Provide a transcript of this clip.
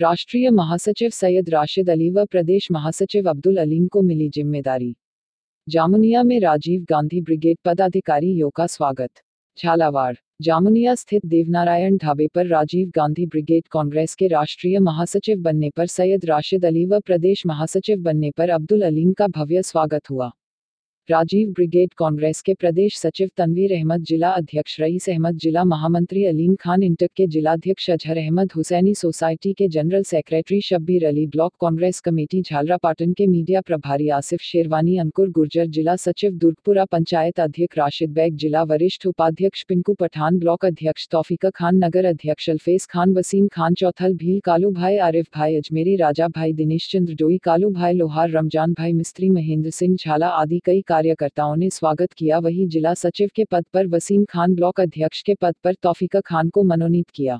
राष्ट्रीय महासचिव सैयद राशिद अली व प्रदेश महासचिव अब्दुल अलीम को मिली ज़िम्मेदारी। जामुनिया में राजीव गांधी ब्रिगेड पदाधिकारियों का स्वागत। झालावाड़, जामुनिया स्थित देवनारायण ढाबे पर राजीव गांधी ब्रिगेड कांग्रेस के राष्ट्रीय महासचिव बनने पर सैयद राशिद अली व प्रदेश महासचिव बनने पर अब्दुल अलीम का भव्य स्वागत हुआ। राजीव ब्रिगेड कांग्रेस के प्रदेश सचिव तनवीर अहमद, जिला अध्यक्ष रईस अहमद, जिला महामंत्री अलीम खान इंटक के जिलाध्यक्ष अजहर अहमद, हुसैनी सोसाइटी के general secretary Shabbir Ali, block Congress committee Jhalrapatan के मीडिया प्रभारी आसिफ शेरवानी, अंकुर गुर्जर, जिला सचिव दुर्गपुरा पंचायत अध्यक्ष राशिद बैग, जिला वरिष्ठ उपाध्यक्ष पिंकू पठान, ब्लॉक अध्यक्ष तौफिका खान, नगर अध्यक्ष अल्फेज खान, वसीम खान चौथल, भील कालू भाई, आरिफ भाई अजमेरी, राजा भाई दिनेश चंद्र डोई, कालू भाई लोहार, रमज़ान भाई मिस्त्री महेंद्र सिंह झाला आदि कई कार्यकर्ताओं ने स्वागत किया। वहीं जिला सचिव के पद पर वसीम खान ब्लॉक अध्यक्ष के पद पर तौफीका खान को मनोनीत किया।